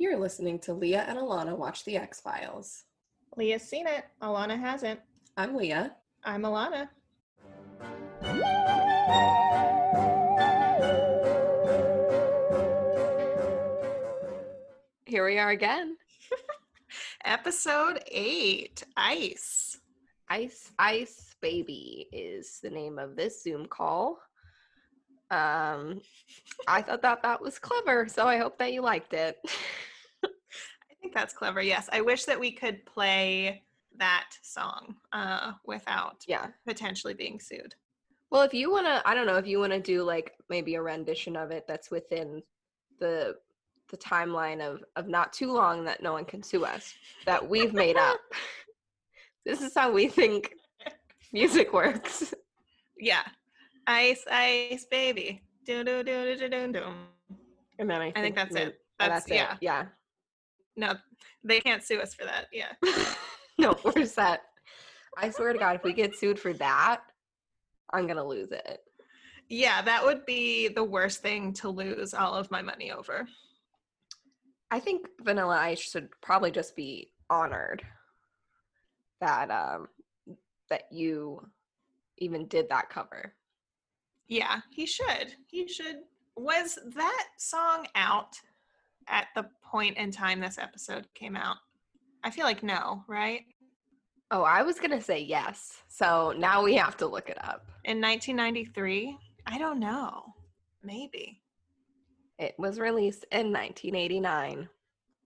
You're listening to Leah and Alana Watch the X Files. Leah's seen it. Alana hasn't. I'm Leah. I'm Alana. Here we are again. Episode 8 Ice. Ice Ice Baby is the name of this Zoom call. Um, I thought that that was clever, so I hope that you liked it. I think that's clever. Yes. I wish that we could play that song uh, without yeah. potentially being sued. Well, if you want to, I don't know, if you want to do like maybe a rendition of it that's within the the timeline of of not too long that no one can sue us that we've made up. this is how we think music works. Yeah. Ice, ice, baby. Do do do do do do. And then I think, I think that's maybe- it. oh, That's, it. yeah. No, they can't sue us for that. Yeah. no, where's that? I swear to God, if we get sued for that, I'm gonna lose it. Yeah, that would be the worst thing to lose all of my money over. I think Vanilla Ice should probably just be honored that um that you even did that cover. Yeah, he should. He should. Was that song out at the point in time this episode came out? I feel like no, right? Oh, I was gonna say yes. So now we have to look it up. In 1993? I don't know. Maybe. It was released in 1989.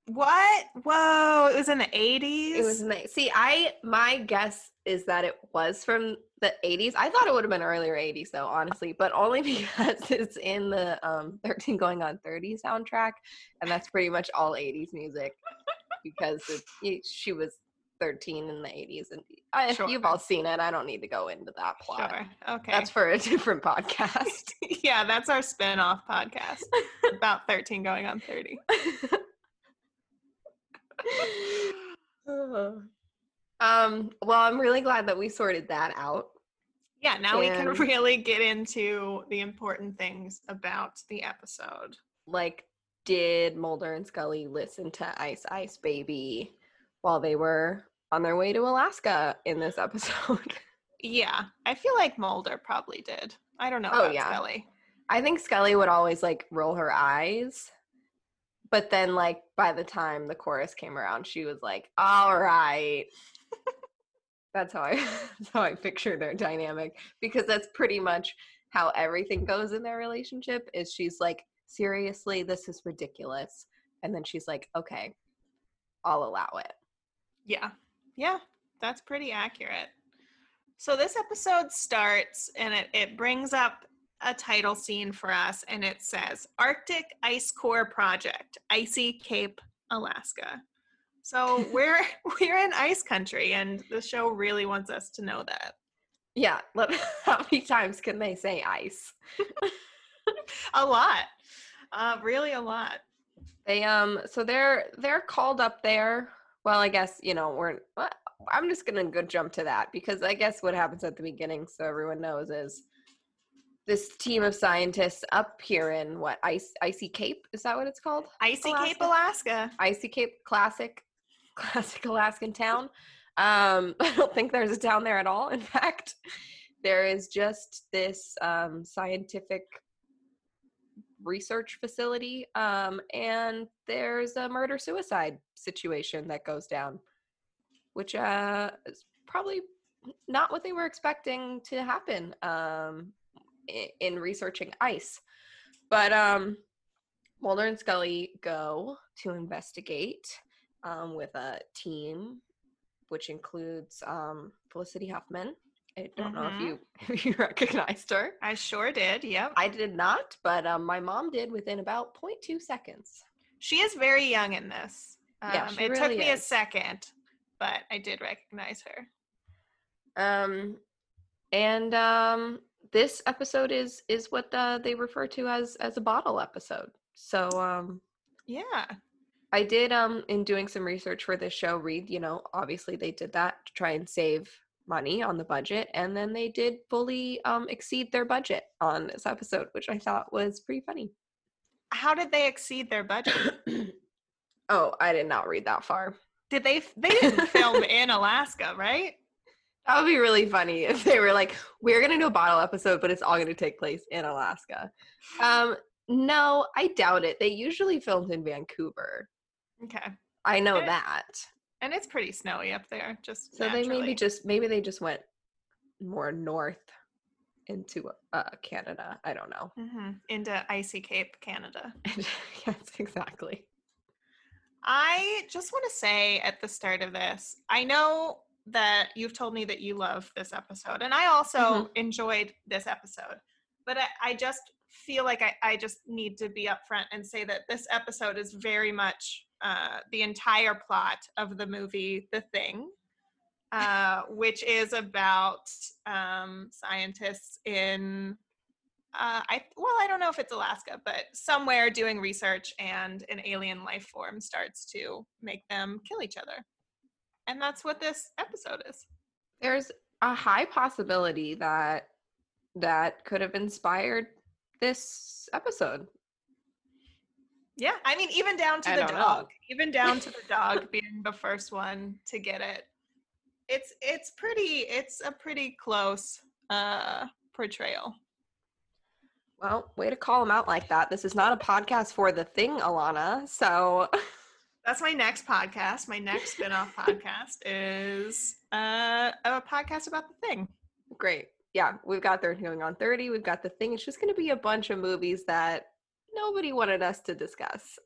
What? Whoa, it was in the 80s? It was nice. See, I my guess is that it was from the 80s. I thought it would have been earlier 80s though, honestly, but only because it's in the um 13 going on 30 soundtrack and that's pretty much all 80s music because it, she was 13 in the 80s and I, Sure. you've all seen it. I don't need to go into that plot. Sure. Okay. That's for a different podcast. yeah, that's our spin-off podcast about 13 going on 30. um well, I'm really glad that we sorted that out. Yeah, now we can really get into the important things about the episode. like did Mulder and Scully listen to Ice Ice Baby while they were on their way to Alaska in this episode? Yeah, I feel like Mulder probably did. I don't know Oh, about yeah. Scully. I think Scully would always like roll her eyes. But then like by the time the chorus came around, she was like, "All right." That's how I that's how I picture their dynamic because that's pretty much how everything goes in their relationship is she's like, "Seriously, this is ridiculous." And then she's like, "Okay, I'll allow it." Yeah, yeah, that's pretty accurate. So this episode starts and it, it brings up a title scene for us and it says Arctic Ice Core Project, Icy Cape, Alaska. So we're we're in ice country and the show really wants us to know that. Yeah, let, how many times can they say ice? A lot. Uh really a lot. They um so they're they're called up there. Well, I guess, you know, we're I'm just going to go jump to that because I guess what happens at the beginning so everyone knows is this team of scientists up here in what Ice Icy Cape is that what it's called? Icy Cape, Alaska? Alaska. Icy Cape classic classic Alaskan town. Um I don't think there's a town there at all. In fact, there is just this um scientific research facility um and there's a murder suicide situation that goes down which uh is probably not what they were expecting to happen um i- in researching ice but um mulder and scully go to investigate um with a team which includes um felicity huffman i don't know if Mhm. you if you recognized her I sure did. Yep. I did not, but um, my mom did within about 0.2 seconds. She is very young in this. Um, Yeah, she it took really me a second, but I did recognize her. Um, and um, this episode is is what uh, they refer to as as a bottle episode. So um, Yeah. I did um in doing some research for this show read, you know, obviously they did that to try and save money on the budget and then they did fully um exceed their budget on this episode, which I thought was pretty funny. How did they exceed their budget? Oh, I did not read that far. Did they? They didn't film in Alaska, right? That would be really funny if they were like, "We're gonna do a bottle episode, but it's all gonna take place in Alaska." Um, no, I doubt it. They usually filmed in Vancouver. Okay. I know Eh, that. And it's pretty snowy up there. Just So they maybe just maybe they just went more north into uh, Canada. I don't know. Mhm. into icy Cape, Canada. yes, exactly. I just want to say at the start of this, I know that you've told me that you love this episode, and I also Mhm. enjoyed this episode. But I, I just feel like I, I just need to be upfront and say that this episode is very much uh, the entire plot of the movie The Thing, uh, which is about um, scientists in uh, I well, I don't know if it's Alaska, but somewhere doing research and an alien life form starts to make them kill each other. And that's what this episode is. There's a high possibility that that could have inspired this episode. Yeah, I mean, even down to I the don't know. dog, even down to the dog being the first one to get it. It's it's pretty it's a pretty close uh portrayal. Well, way to call him out like that. This is not a podcast for the thing, Alana. So That's my next podcast. My next spin-off podcast is uh, a podcast about the thing. great. Yeah, we've got 30 going on 30. We've got the thing. It's just going to be a bunch of movies that nobody wanted us to discuss.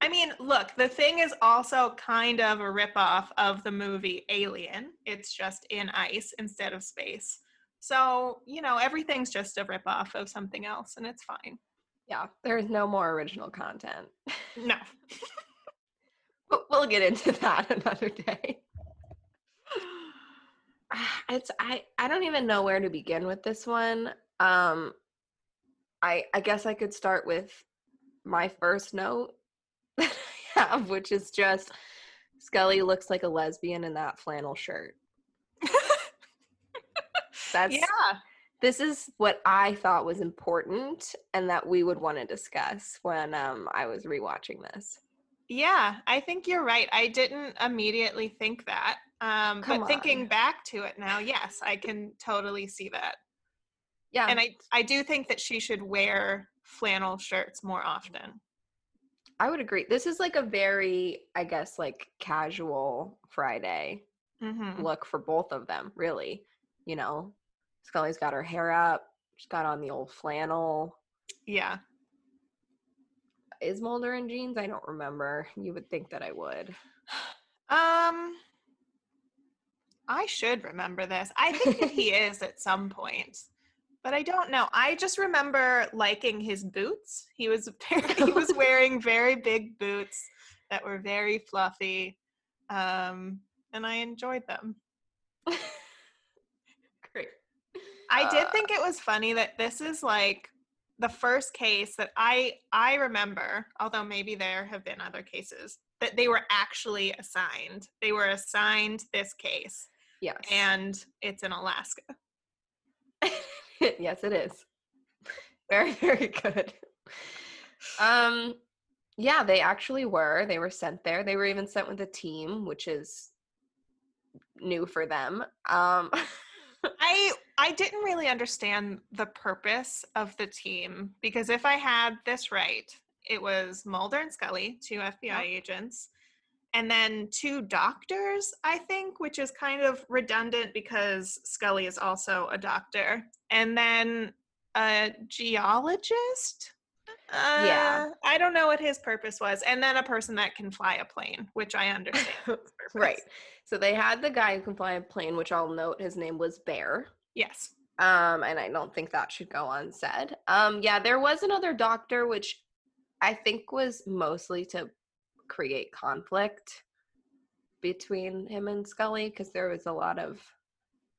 I mean, look, the thing is also kind of a ripoff of the movie Alien. It's just in ice instead of space. So, you know, everything's just a ripoff of something else, and it's fine. Yeah, there's no more original content. No. But we'll get into that another day. Ah, It's I I don't even know where to begin with this one. Um I I guess I could start with my first note that I have, which is just Scully looks like a lesbian in that flannel shirt. That's yeah. this is what I thought was important and that we would want to discuss when um I was rewatching this. Yeah, I think you're right. I didn't immediately think that. Um, Come but thinking back to it now, yes, I can totally see that. Yeah. And I, I do think that she should wear flannel shirts more often. I would agree. This is like a very, I guess, like casual Friday Mm-hmm. look for both of them, really. You know, Scully's got her hair up, she's got on the old flannel. Yeah. Is Mulder in jeans? I don't remember. You would think that I would. Um, I should remember this. I think that he is at some point, but I don't know. I just remember liking his boots. He was he was wearing very big boots that were very fluffy, um, and I enjoyed them. Great. I did Uh, think it was funny that this is like the first case that I I remember, although maybe there have been other cases that they were actually assigned. They were assigned this case Yes. and it's in Alaska. yes, it is. Very, very good. Um, yeah, they actually were. They were sent there. They were even sent with a team, which is new for them. Um, I I didn't really understand the purpose of the team because if I had this right, it was Mulder and Scully, two FBI Yep. agents, and then two doctors, I think, which is kind of redundant because Scully is also a doctor, and then a geologist. Yeah. Uh, I don't know what his purpose was, and then a person that can fly a plane, which I understand. right. So they had the guy who can fly a plane, which I'll note his name was Bear. Yes. Um, and I don't think that should go unsaid. Um, yeah, there was another doctor, which I think was mostly to create conflict between him and Scully because there was a lot of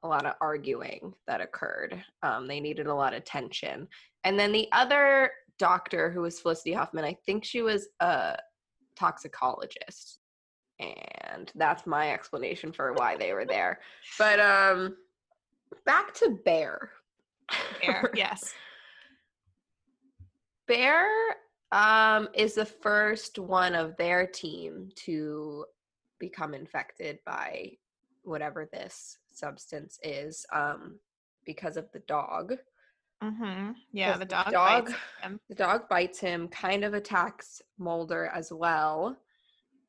a lot of arguing that occurred. Um, they needed a lot of tension. And then the other doctor who was Felicity Huffman, I think she was a toxicologist. And that's my explanation for why they were there. But um back to Bear. There. yes. Bear um, is the first one of their team to become infected by whatever this substance is um, because of the dog. Mm-hmm. Yeah, the dog. dog, bites him. the dog bites him, kind of attacks Mulder as well.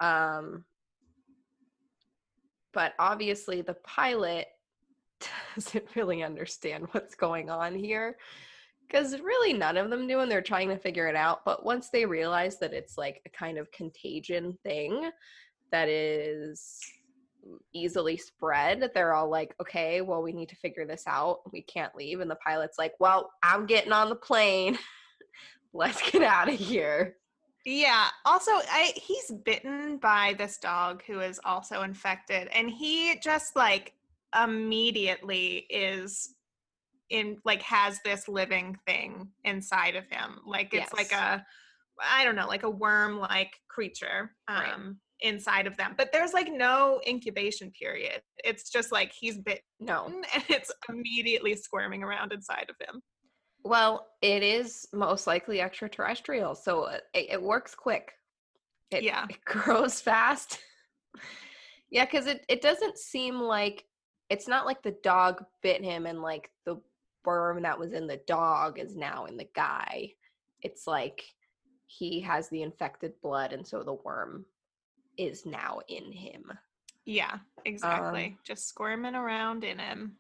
Um, but obviously, the pilot doesn't really understand what's going on here because really none of them do, and they're trying to figure it out. But once they realize that it's like a kind of contagion thing that is easily spread, they're all like, okay, well, we need to figure this out. We can't leave. And the pilot's like, well, I'm getting on the plane. Let's get out of here. Yeah. Also, I he's bitten by this dog who is also infected, and he just like immediately is in like has this living thing inside of him. Like it's like a I don't know, like a worm like creature Right. um inside of them. But there's like no incubation period. It's just like he's bitten No. and it's immediately squirming around inside of him. Well, it is most likely extraterrestrial, so uh, it, it works quick. It, Yeah. it grows fast. yeah, because it, it doesn't seem like it's not like the dog bit him and like the worm that was in the dog is now in the guy. It's like he has the infected blood, and so the worm is now in him. Yeah, um exactly. Just squirming around in him.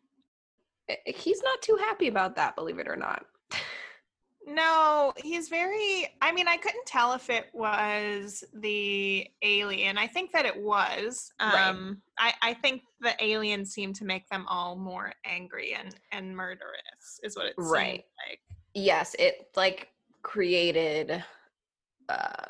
Eh, eh, he's not too happy about that, believe it or not. No, he's very. I mean, I couldn't tell if it was the alien. I think that it was. Right. Um, I, I think the alien seemed to make them all more angry and and murderous. Is what it seemed Right. like. yes it like created uh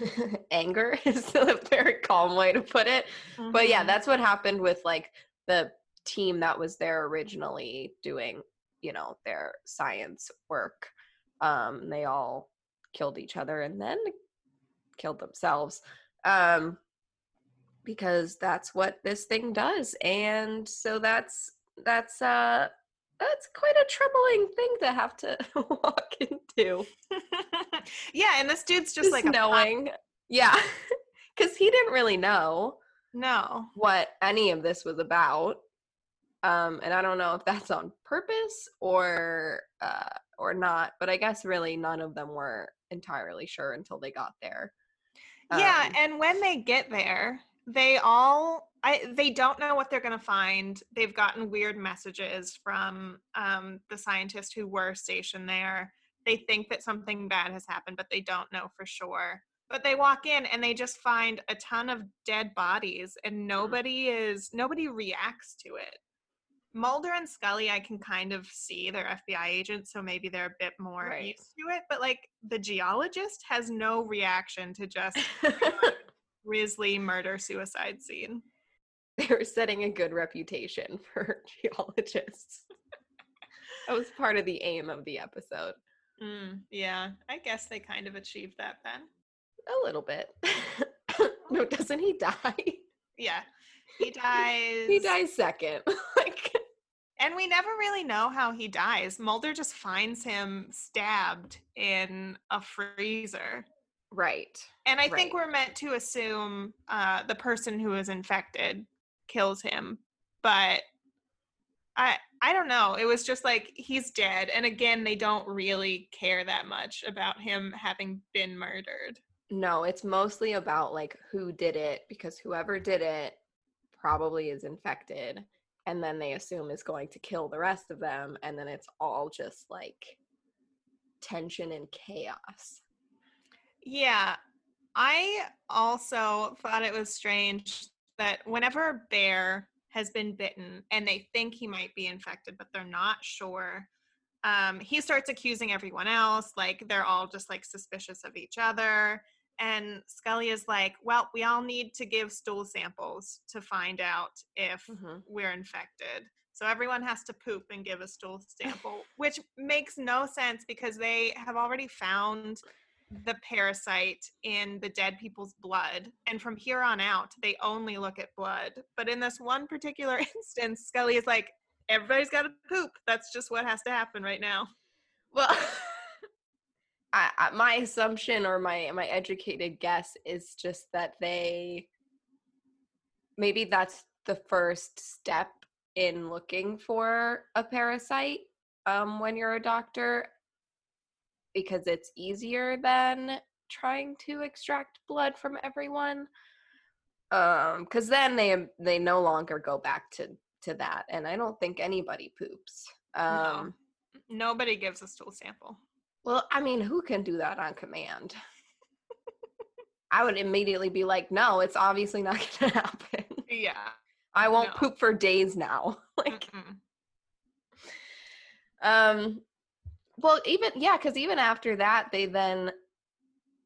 anger is a very calm way to put it but yeah Mhm. that's what happened with like the team that was there originally doing you know their science work um they all killed each other and then killed themselves um because that's what this thing does and so that's that's uh that's quite a troubling thing to have to walk into yeah, and this dude's just, just like pop- knowing yeah because he didn't really know no. what any of this was about um and i don't know if that's on purpose or uh or not but i guess really none of them were entirely sure until they got there Yeah, Um, and when they get there, they all I they don't know what they're going to find. They've gotten weird messages from um, the scientists who were stationed there. They think that something bad has happened, but they don't know for sure. But they walk in and they just find a ton of dead bodies, and nobody is nobody reacts to it. Mulder and Scully, I can kind of see they're FBI agents, so maybe they're a bit more Right. used to it. But like the geologist has no reaction to just grisly murder suicide scene. they were setting a good reputation for geologists that was part of the aim of the episode Mm, yeah, I guess they kind of achieved that then. a little bit no doesn't he die Yeah, he dies. he dies second and we never really know how he dies. Mulder just finds him stabbed in a freezer. right And I think we're meant to assume uh, the person who is infected kills him, but I I don't know. It was just like he's dead, and again, they don't really care that much about him having been murdered. No, it's mostly about like who did it because whoever did it probably is infected and then they assume is going to kill the rest of them and then it's all just like tension and chaos. Yeah, I also thought it was strange that whenever a Bear has been bitten and they think he might be infected, but they're not sure, um, he starts accusing everyone else. Like they're all just like suspicious of each other. And Scully is like, well, we all need to give stool samples to find out if Mhm. we're infected. So everyone has to poop and give a stool sample, which makes no sense because they have already found the parasite in the dead people's blood. And from here on out, they only look at blood. But in this one particular instance, Scully is like, everybody's got to poop. That's just what has to happen right now. Well, I, I, my assumption or my my educated guess is just that they maybe that's the first step in looking for a parasite um, when you're a doctor because it's easier than trying to extract blood from everyone um because then they they no longer go back to to that and i don't think anybody poops um no. nobody gives a stool sample well i mean who can do that on command? I would immediately be like no it's obviously not gonna happen. Yeah. I won't no. poop for days now. Like Mm-mm. um well even yeah because even after that they then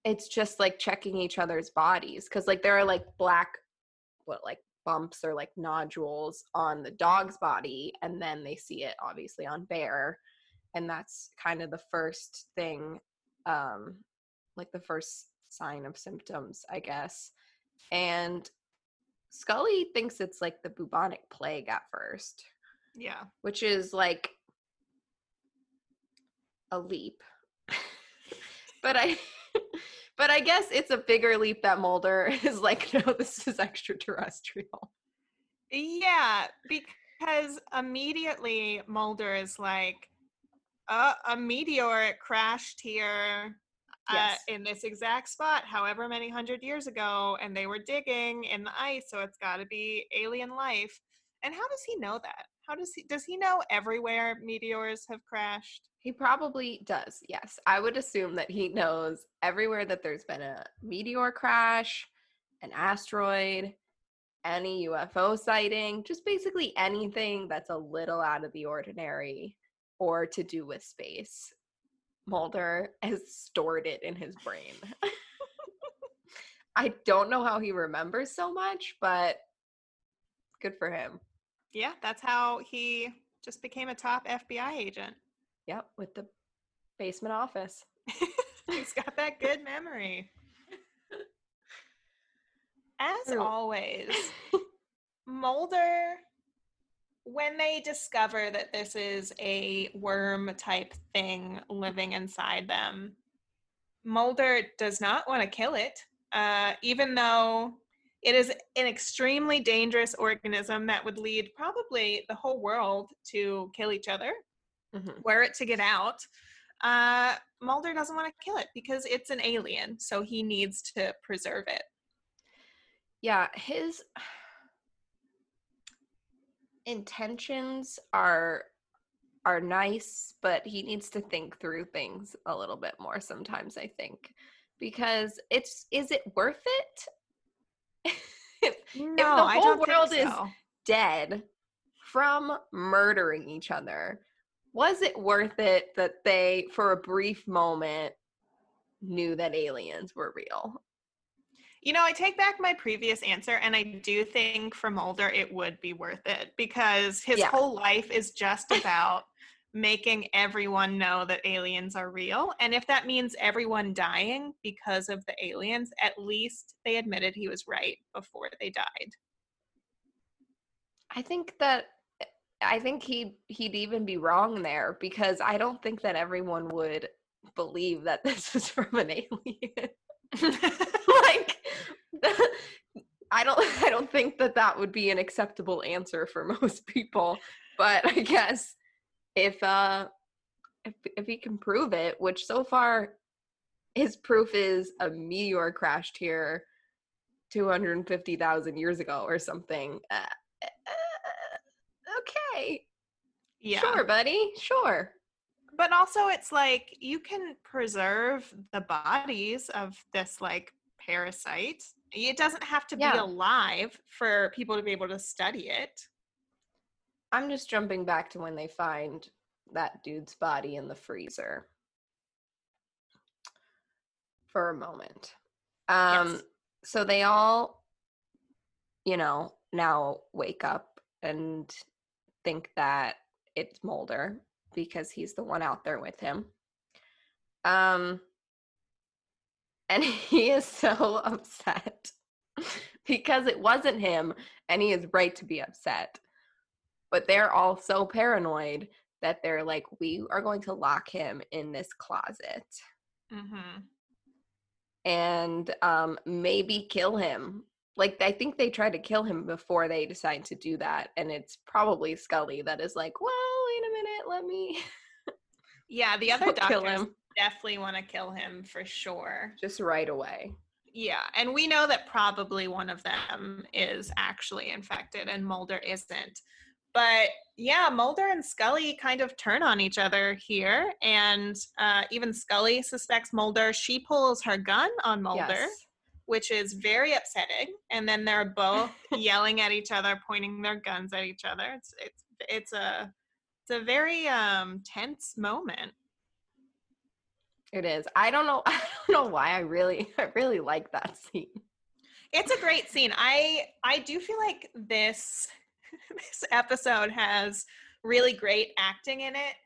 it's just like checking each other's bodies because like there are like black what like bumps or like nodules on the dog's body and then they see it obviously on bear and that's kind of the first thing um like the first sign of symptoms i guess and scully thinks it's like the bubonic plague at first yeah which is like a leap but i but I guess it's a bigger leap that Mulder is like, no, this is extraterrestrial. Yeah, because immediately Mulder is like, uh, a meteor crashed here uh, yes. in this exact spot, however many hundred years ago, and they were digging in the ice, so it's got to be alien life. And how does he know that? How does he does he know everywhere meteors have crashed? He probably does. Yes. I would assume that he knows everywhere that there's been a meteor crash, an asteroid, any UFO sighting, just basically anything that's a little out of the ordinary or to do with space. Mulder has stored it in his brain. I don't know how he remembers so much, but good for him yeah, that's how he just became a top FBI agent. Yep, with the basement office. He's got that good memory. As always, Mulder, when they discover that this is a worm type thing living inside them, Mulder does not want to kill it, uh, even though it is an extremely dangerous organism that would lead probably the whole world to kill each other, mm-hmm. were it to get out. Uh, Mulder doesn't want to kill it because it's an alien, so he needs to preserve it. Yeah, his intentions are are nice, but he needs to think through things a little bit more sometimes, I think. Because it's is it worth it? if, no, if the whole world so. is dead from murdering each other, was it worth it that they, for a brief moment, knew that aliens were real? You know, I take back my previous answer, and I do think for Mulder it would be worth it because his yeah. whole life is just about making everyone know that aliens are real. And if that means everyone dying because of the aliens, at least they admitted he was right before they died. I think that I think he'd he'd even be wrong there because I don't think that everyone would believe that this is from an alien. like I don't I don't think that that would be an acceptable answer for most people, but I guess if uh if if he can prove it, which so far his proof is a meteor crashed here 250,000 years ago or something. Uh, uh, okay. Yeah. Sure, buddy. Sure. But also it's like you can preserve the bodies of this like parasite. It doesn't have to yeah. be alive for people to be able to study it. I'm just jumping back to when they find that dude's body in the freezer for a moment. Um yes. so they all you know, now wake up and think that it's Mulder because he's the one out there with him. Um and he is so upset because it wasn't him and he is right to be upset but they're all so paranoid that they're like, we are going to lock him in this closet Mm-hmm. and um, maybe kill him. Like I think they try to kill him before they decide to do that, and it's probably Scully that is like, "Well, minute, let me Yeah, the other doctors definitely want to kill him for sure. just right away." Yeah, and we know that probably one of them is actually infected and Mulder isn't. But yeah, Mulder and Scully kind of turn on each other here, and uh, even Scully suspects Mulder. She pulls her gun on Mulder, Yes. which is very upsetting. And then they're both yelling at each other, pointing their guns at each other. It's it's it's a it's a very um, tense moment. It is. I don't know. I don't know why. I really, I really like that scene. it's a great scene i i do feel like this this episode has really great acting in it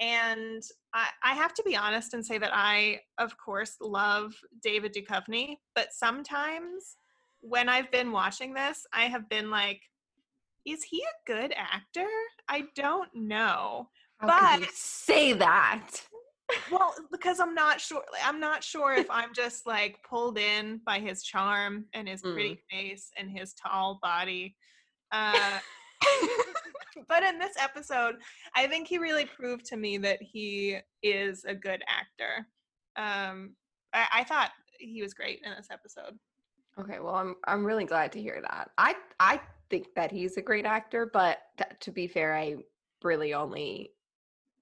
and I, I have to be honest and say that i of course love david Duchovny, but sometimes when i've been watching this i have been like is he a good actor i don't know How But- say that? well because i'm not sure i'm not sure if i'm just like pulled in by his charm and his pretty face and his tall body uh but in this episode i think he really proved to me that he is a good actor um i, I thought he was great in this episode Okay, well, I'm I'm really glad to hear that. I I think that he's a great actor, but t- to be fair, I really only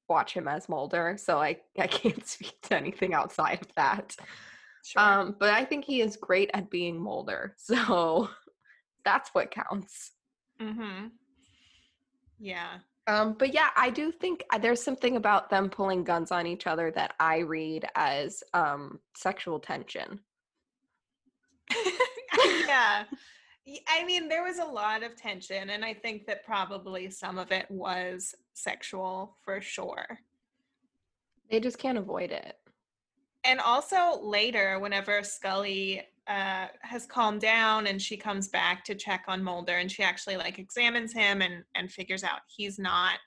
watch him as Mulder, so I I can't speak to anything outside of that. sure Um, but I think he is great at being Mulder, so that's what counts. mm-hmm yeah Um, but yeah, I do think uh, there's something about them pulling guns on each other that I read as um sexual tension. yeah. I mean, there was a lot of tension, and I think that probably some of it was sexual for sure. They just can't avoid it. And also later, whenever Scully uh, has calmed down and she comes back to check on Mulder, and she actually like examines him and and figures out he's not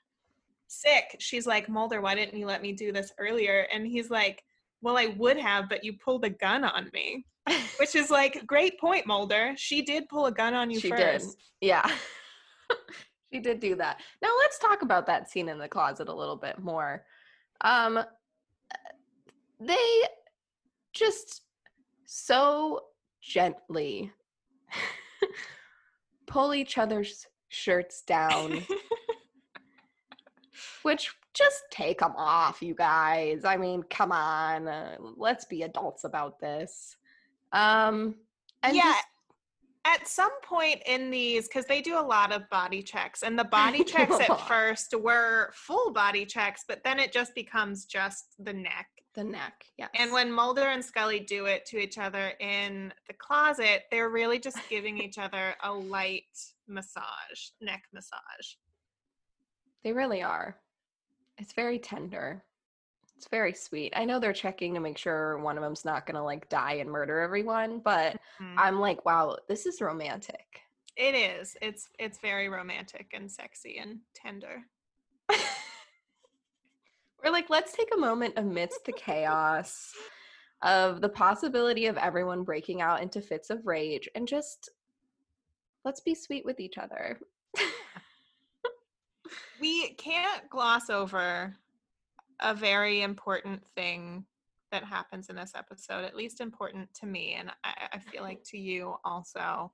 sick. She's like, Mulder, why didn't you let me do this earlier? And he's like, Well, I would have, but you pulled a gun on me. Which is like, great point, Mulder. She did pull a gun on you she first. did. Yeah. she did do that. Now let's talk about that scene in the closet a little bit more. Um they just so gently pull each other's shirts down, which just take them off, you guys. I mean, come on. Uh, let's be adults about this. Um and yeah. just- At some point in these, because they do a lot of body checks, and the body checks at first were full body checks, but then it just becomes just the neck. the neck. Yes. And when Mulder and Scully do it to each other in the closet, they're really just giving each other a light massage, neck massage. They really are. It's very tender. It's very sweet. I know they're checking to make sure one of them's not going to like die and murder everyone, but Mm. I'm like, wow, this is romantic. It is. It's it's very romantic and sexy and tender. We're like, let's take a moment amidst the chaos of the possibility of everyone breaking out into fits of rage and just let's be sweet with each other. we can't gloss over a very important thing that happens in this episode, at least important to me, and I, I feel like to you also.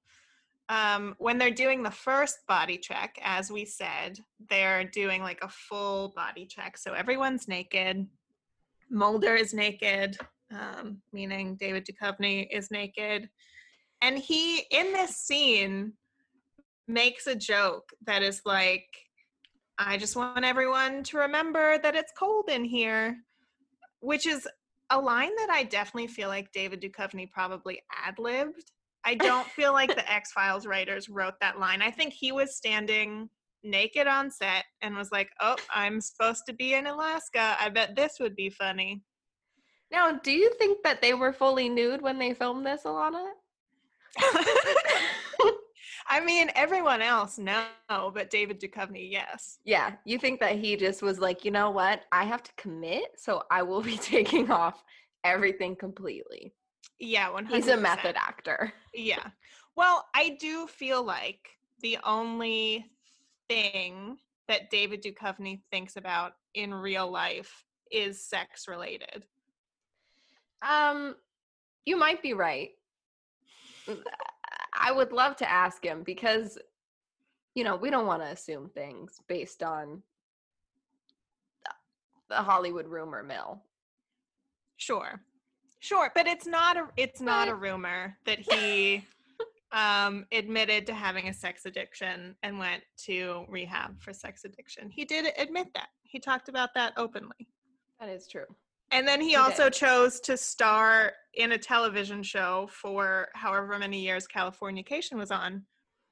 Um, when they're doing the first body check, as we said, they're doing like a full body check. So everyone's naked. Mulder is naked, um, meaning David Duchovny is naked. And he, in this scene, makes a joke that is like, I just want everyone to remember that it's cold in here, which is a line that I definitely feel like David Duchovny probably ad libbed. I don't feel like the X Files writers wrote that line. I think he was standing naked on set and was like, oh, I'm supposed to be in Alaska. I bet this would be funny. now, do you think that they were fully nude when they filmed this, Alana? I mean, everyone else, no, but David Duchovny, yes. Yeah, you think that he just was like, you know what? I have to commit, so I will be taking off everything completely. Yeah, 100%. He's a method actor. Yeah. Well, I do feel like the only thing that David Duchovny thinks about in real life is sex related. Um, you might be right. I would love to ask him because, you know, we don't want to assume things based on the Hollywood rumor mill. Sure. Sure, but it's not a it's not a rumor that he um admitted to having a sex addiction and went to rehab for sex addiction. He did admit that. He talked about that openly. That is true. And then he, He also did. chose to star in a television show for however many years Californication was on.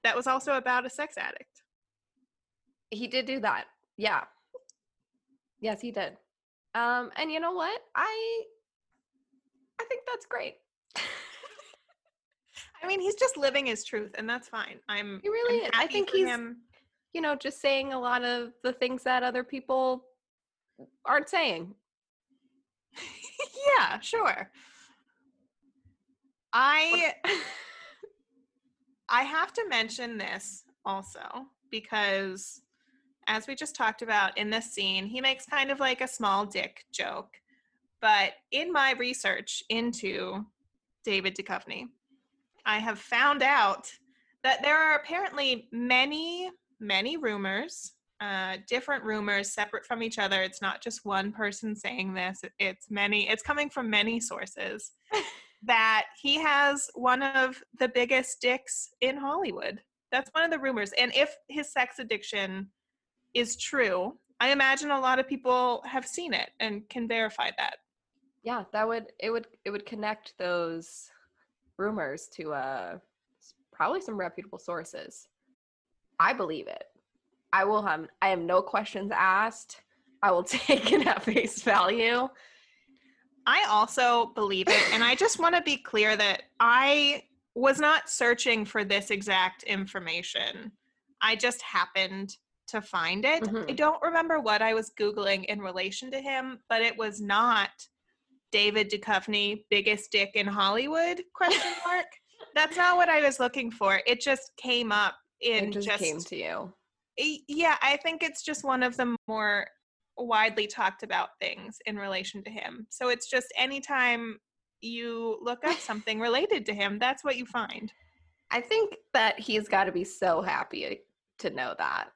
That was also about a sex addict. He did do that. Yeah. Yes, he did. Um, and you know what? I I think that's great. I mean, he's just living his truth, and that's fine. I'm. He really I'm is. I think he's- him. you know, just saying a lot of the things that other people aren't saying. Yeah, sure. I I have to mention this also because as we just talked about in this scene, he makes kind of like a small dick joke. But in my research into David Duchovny, I have found out that there are apparently many, many rumors, uh, different rumors separate from each other. It's not just one person saying this, it's many, it's coming from many sources that he has one of the biggest dicks in Hollywood. That's one of the rumors. And if his sex addiction is true, I imagine a lot of people have seen it and can verify that. yeah, that would it would it would connect those rumors to uh probably some reputable sources. I believe it. I will have I have no questions asked. I will take it at face value. I also believe it. And I just want to be clear that I was not searching for this exact information. I just happened to find it. I Mhm. don't remember what I was Googling in relation to him, but it was not David Duchovny, biggest dick in Hollywood, question mark. That's not what I was looking for. It just came up in It just, came to you. Yeah i think it's just one of the more widely talked about things in relation to him so it's just anytime you look up something related to him that's what you find I think that he's got to be so happy to know that.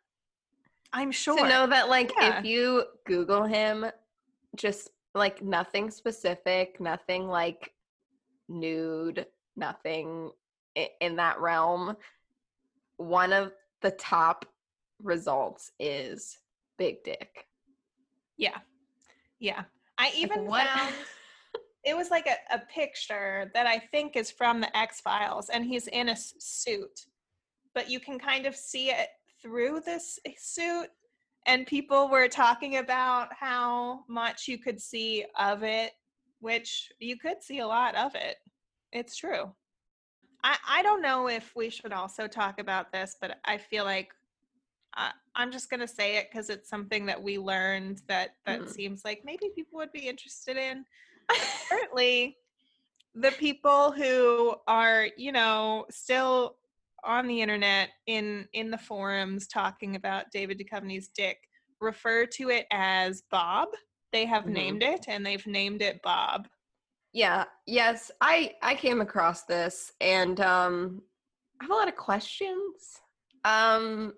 i'm sure To know that, like, Yeah. if you Google him, just like nothing specific, nothing like nude, nothing in that realm, one of the top results is big dick. yeah. Yeah. I even what- found it was like a, a picture that i think is from the x files and he's in a s- suit but you can kind of see it through this suit and people were talking about how much you could see of it which you could see a lot of it. It's true. I i don't know if we should also talk about this but i feel like I, i'm just going to say it because it's something that we learned that that Mhm. seems like maybe people would be interested in apparently the people who are you know still on the internet in in the forums talking about david Duchovny's dick refer to it as bob they have Mhm. named it and they've named it bob Yeah, yes, I I came across this and um I have a lot of questions. Um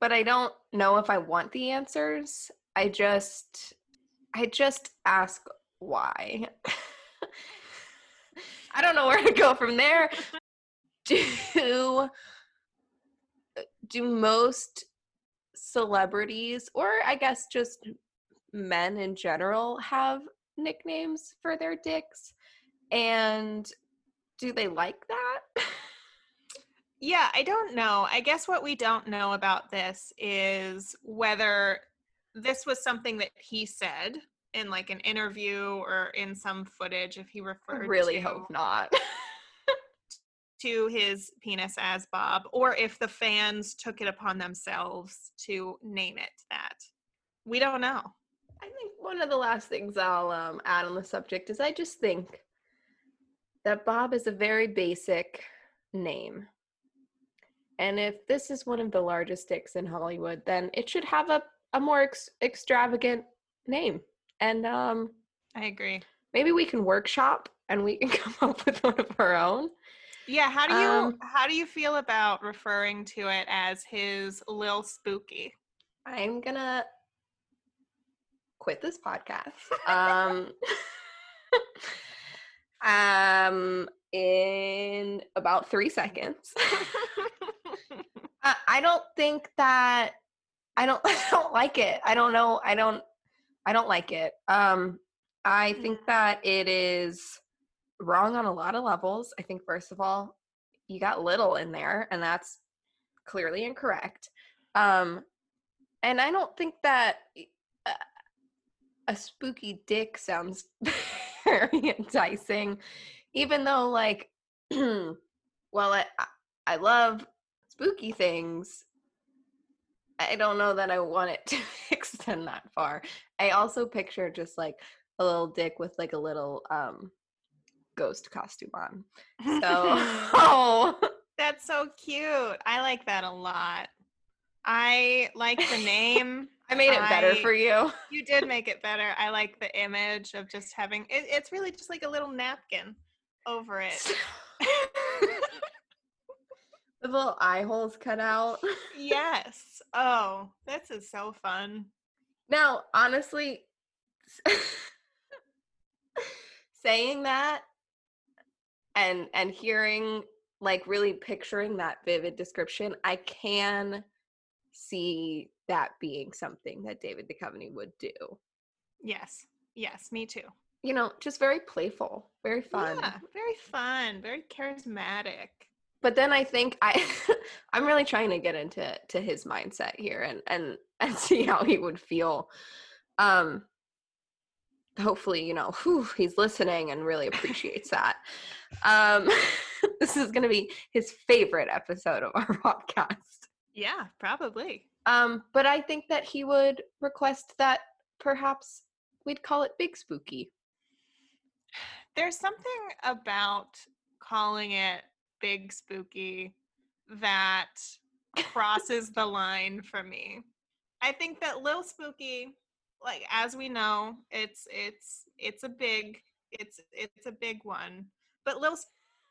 but I don't know if I want the answers. I just I just ask why. I don't know where to go from there. Do do most celebrities or I guess just men in general have nicknames for their dicks? And do they like that? Yeah, I don't know. I guess what we don't know about this is whether this was something that he said in like an interview or in some footage if he I referred really to, hope not. to his penis as Bob or if the fans took it upon themselves to name it that. We don't know. I think one of the last things I'll um, add on the subject is I just think that Bob is a very basic name. And if this is one of the largest dicks in Hollywood, then it should have a, a more ex- extravagant name. And um, I agree. maybe we can workshop and we can come up with one of our own. Yeah, how do you Um, how do you feel about referring to it as his Lil Spooky? I'm gonna quit this podcast. Um, um, in about three seconds. I, I don't think that I don't I don't like it. I don't know. I don't I don't like it. Um, I think that it is wrong on a lot of levels. I think first of all, you got little in there, and that's clearly incorrect. Um, and I don't think that uh, a spooky dick sounds very enticing, even though, like, well, I, I- I love spooky things. I don't know that I want it to extend that far. I also picture just like a little dick with like a little um ghost costume on. So, oh, That's so cute. I like that a lot. I like the name. I made it better for you. You did make it better. I like the image of just having it, it's really just like a little napkin over it. The little eye holes cut out. yes. Oh, this is so fun. Now, honestly, saying that and and hearing like really picturing that vivid description, I can see that being something that David Duchovny would do. Yes. Yes, me too. You know, just very playful, very fun. Yeah, very fun, very charismatic. But then I think I I'm really trying to get into to his mindset here and and and see how he would feel. Um hopefully, you know, whew, he's listening and really appreciates that. Um this is going to be his favorite episode of our podcast. Yeah, probably. Um but I think that he would request that perhaps we'd call it Big Spooky. There's something about calling it big spooky that crosses the line for me. I think that Lil Spooky, like as we know, it's it's it's a big it's it's a big one. But Lil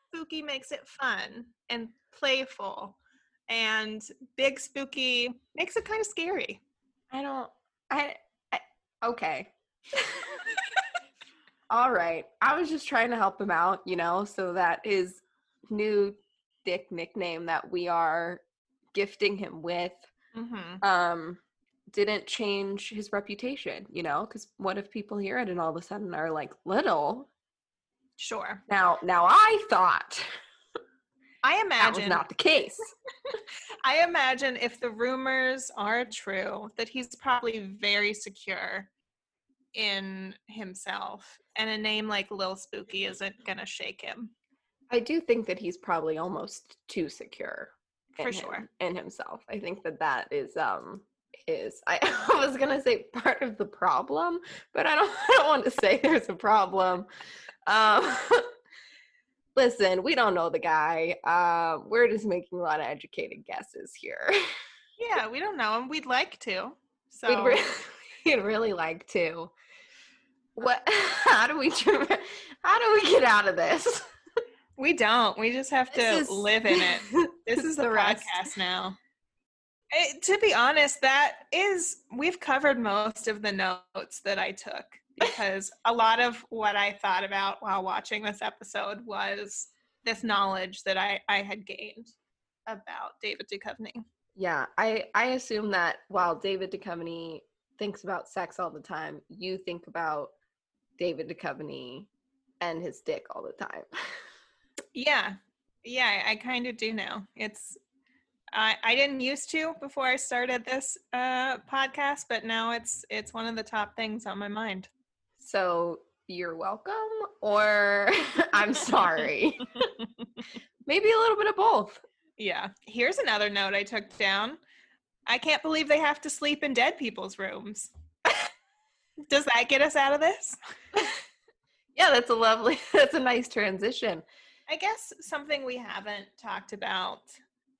Spooky makes it fun and playful. And Big Spooky makes it kind of scary. I don't I, I okay. All right. I was just trying to help him out, you know, so that his new dick nickname that we are gifting him with Mm-hmm. um didn't change his reputation, you know, cuz what if people hear it and all of a sudden are like little? Sure. Now now I thought I that imagine was not the case. I imagine if the rumors are true, that he's probably very secure in himself, and a name like Lil Spooky isn't gonna shake him I do think that he's probably almost too secure for him- sure. in himself. I think that that is um is I, I was gonna say part of the problem, but I don't I don't want to say there's a problem. Um, listen, we don't know the guy. Uh, we're just making a lot of educated guesses here. Yeah, we don't know him. We'd like to. So We'd, re- we'd really like to. What? How do we? How do we get out of this? We don't. We just have to is- live in it. This is the podcast now. Eh, to be honest, that is we've covered most of the notes that I took because a lot of what I thought about while watching this episode was this knowledge that I, I had gained about David Duchovny. Yeah, I I assume that while David Duchovny thinks about sex all the time, you think about David Duchovny and his dick all the time. Yeah, yeah, I, I kind of do now. It's I I didn't used to before I started this uh, podcast, but now it's it's one of the top things on my mind. So you're welcome, or I'm sorry. Maybe a little bit of both. Yeah. Here's another note I took down. I can't believe they have to sleep in dead people's rooms. Does that get us out of this? yeah, that's a lovely, that's a nice transition. I guess something we haven't talked about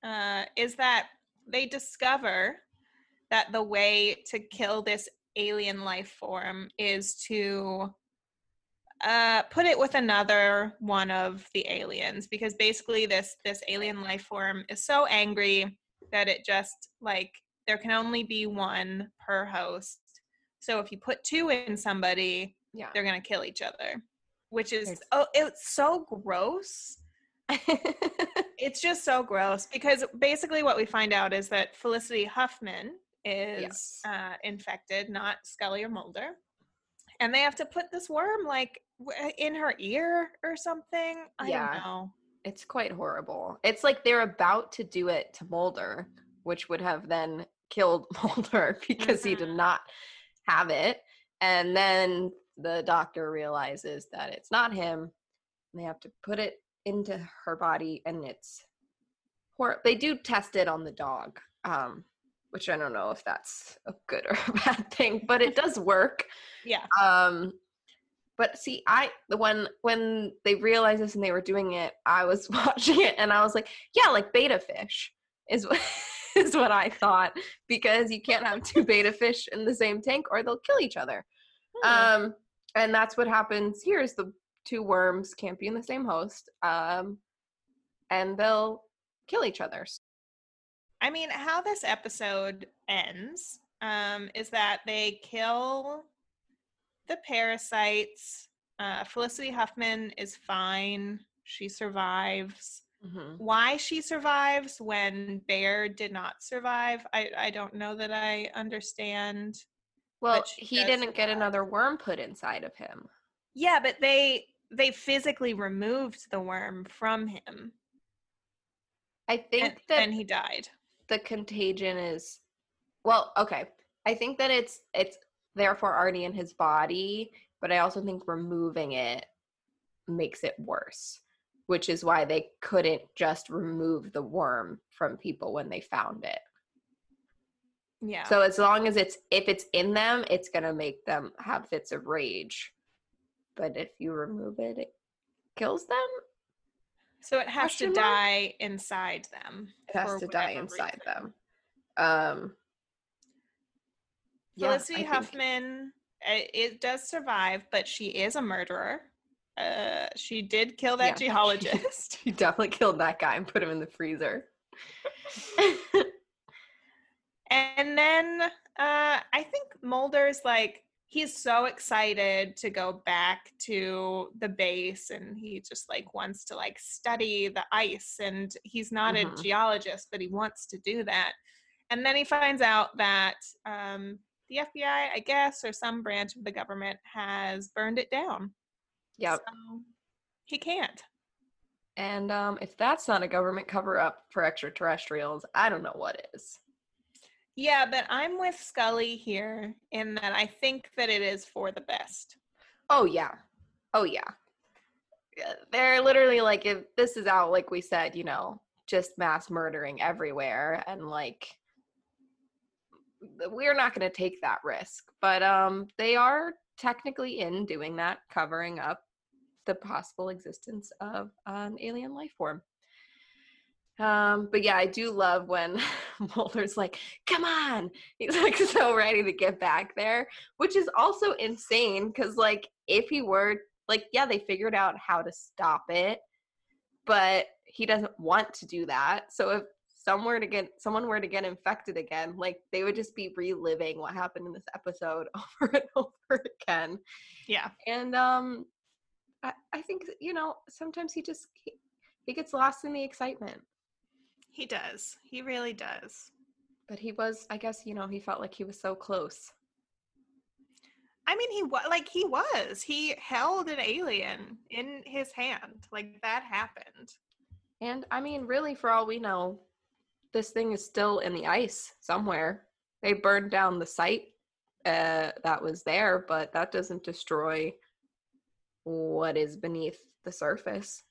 uh, is that they discover that the way to kill this alien life form is to uh, put it with another one of the aliens because basically this this alien life form is so angry that it just like there can only be one per host. So if you put two in somebody, Yeah. they're gonna kill each other, which is oh, it's so gross. It's just so gross because basically what we find out is that Felicity Huffman is Yes. uh, infected, not Scully or Mulder, and they have to put this worm like w- in her ear or something. I Yeah. don't know. it's quite horrible. It's like they're about to do it to Mulder, which would have then killed Mulder because he did Mhm. not have it. And then the doctor realizes that it's not him. And they have to put it into her body, and it's hor- They do test it on the dog, um, which I don't know if that's a good or a bad thing, but it does work. Yeah. Um, but see, I the one when they realized this and they were doing it, I was watching it and I was like, yeah, like betta fish is what is what I thought because you can't have two betta fish in the same tank or they'll kill each other. Hmm. Um, and that's what happens here is the two worms can't be in the same host. Um, and they'll kill each other. I mean, how this episode ends um, is that they kill the parasites. Uh, Felicity Huffman is fine. She survives. Why she survives when Bear did not survive, I, I don't know that I understand. Well, he didn't get another worm put inside of him. Yeah, but they they physically removed the worm from him, I think and that then he died. the contagion is well okay i think that it's it's therefore already in his body but i also think removing it makes it worse which is why they couldn't just remove the worm from people when they found it Yeah. so as long as it's if it's in them it's going to make them have fits of rage but if you remove it it kills them So it has to mark? die inside them. it has to die inside reason. them um yeah, Felicity Huffman, uh, it does survive, but she is a murderer. Uh, she did kill that Yeah. geologist. she definitely killed that guy and put him in the freezer. and then uh, I think Mulder's like, he's so excited to go back to the base and he just like wants to like study the ice and he's not Mhm. a geologist but he wants to do that and then he finds out that um, the fbi i guess or some branch of the government has burned it down yep. so he can't And um, if that's not a government cover up for extraterrestrials, I don't know what is. Yeah but i'm with scully here in that i think that it is for the best Oh yeah. Oh yeah. They're literally like if this is out, like we said, you know, just mass murdering everywhere and like we're not gonna take that risk. But um they are technically in doing that, covering up the possible existence of an alien life form. Um, but yeah, I do love when Mulder's like, come on. He's like so ready to get back there, which is also insane because, like, if he were like, yeah, they figured out how to stop it, but he doesn't want to do that. So if somewhere to get someone were to get infected again, like they would just be reliving what happened in this episode over and over again yeah and um I, I think you know sometimes he just he, he gets lost in the excitement he does he really does but he was i guess you know he felt like he was so close I mean, he was like he was. He held an alien in his hand. Like that happened. and i mean really for all we know this thing is still in the ice somewhere they burned down the site uh that was there but that doesn't destroy what is beneath the surface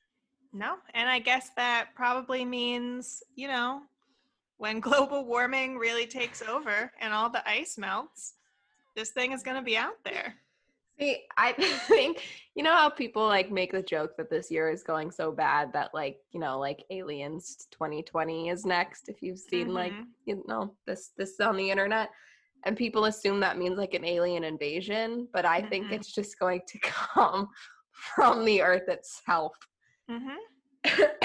No, and I guess that probably means you know when global warming really takes over and all the ice melts, this thing is going to be out there. See, I think you know how people like make the joke that this year is going so bad that like you know like Aliens 2020 is next. If you've seen like Mhm. you know this this on the internet, and people assume that means like an alien invasion, but I think Mhm. it's just going to come from the Earth itself, Mhm.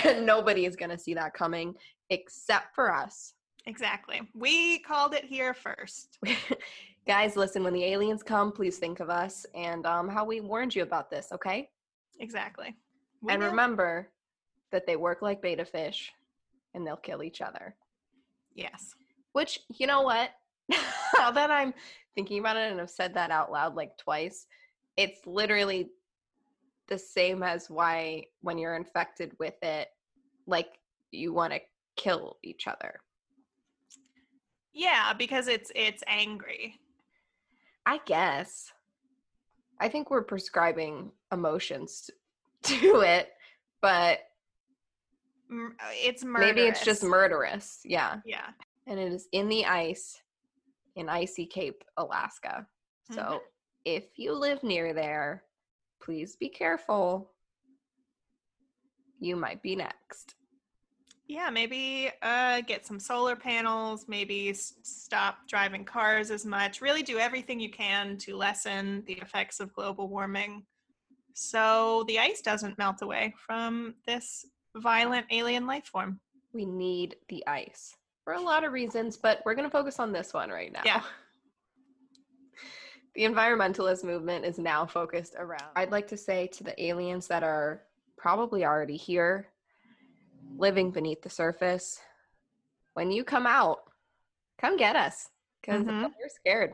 and nobody is going to see that coming except for us. Exactly. We called it here first. Guys, listen, when the aliens come, please think of us and um, how we warned you about this, okay? Exactly. We and knew. remember that they work like betta fish and they'll kill each other. Yes. Which, you know what? now that I'm thinking about it and I've said that out loud like twice, it's literally the same as why when you're infected with it, like you want to kill each other. Yeah, because it's it's angry. I guess. I think we're prescribing emotions to it, but It's murderous. maybe it's just murderous. Yeah. Yeah. And it is in the ice in Icy Cape, Alaska. So Mhm. if you live near there, please be careful. You might be next. Yeah, maybe uh, get some solar panels, maybe s- stop driving cars as much, really do everything you can to lessen the effects of global warming so the ice doesn't melt away from this violent alien life form. We need the ice for a lot of reasons, but we're going to focus on this one right now. Yeah. The environmentalist movement is now focused around. I'd like to say to the aliens that are probably already here, living beneath the surface, when you come out, come get us because Mhm. we're scared.